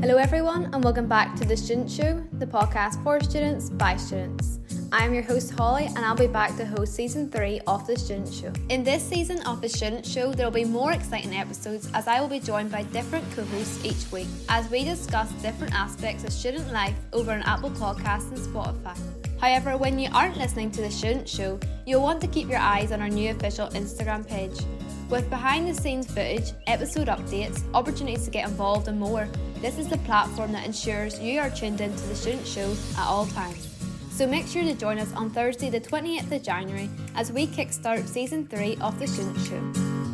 Hello, everyone, and welcome back to The Student Show, the podcast for students by students. I am your host Holly, and I'll be back to host season 3 of The Student Show. In this season of The Student Show, there will be more exciting episodes as I will be joined by different co hosts each week as we discuss different aspects of student life over on Apple Podcasts and Spotify. However, when you aren't listening to The Student Show, you'll want to keep your eyes on our new official Instagram page. With behind the scenes footage, episode updates, opportunities to get involved, and more, this is the platform that ensures you are tuned into the student show at all times. So make sure to join us on Thursday, the 28th of January, as we kickstart season 3 of the student show.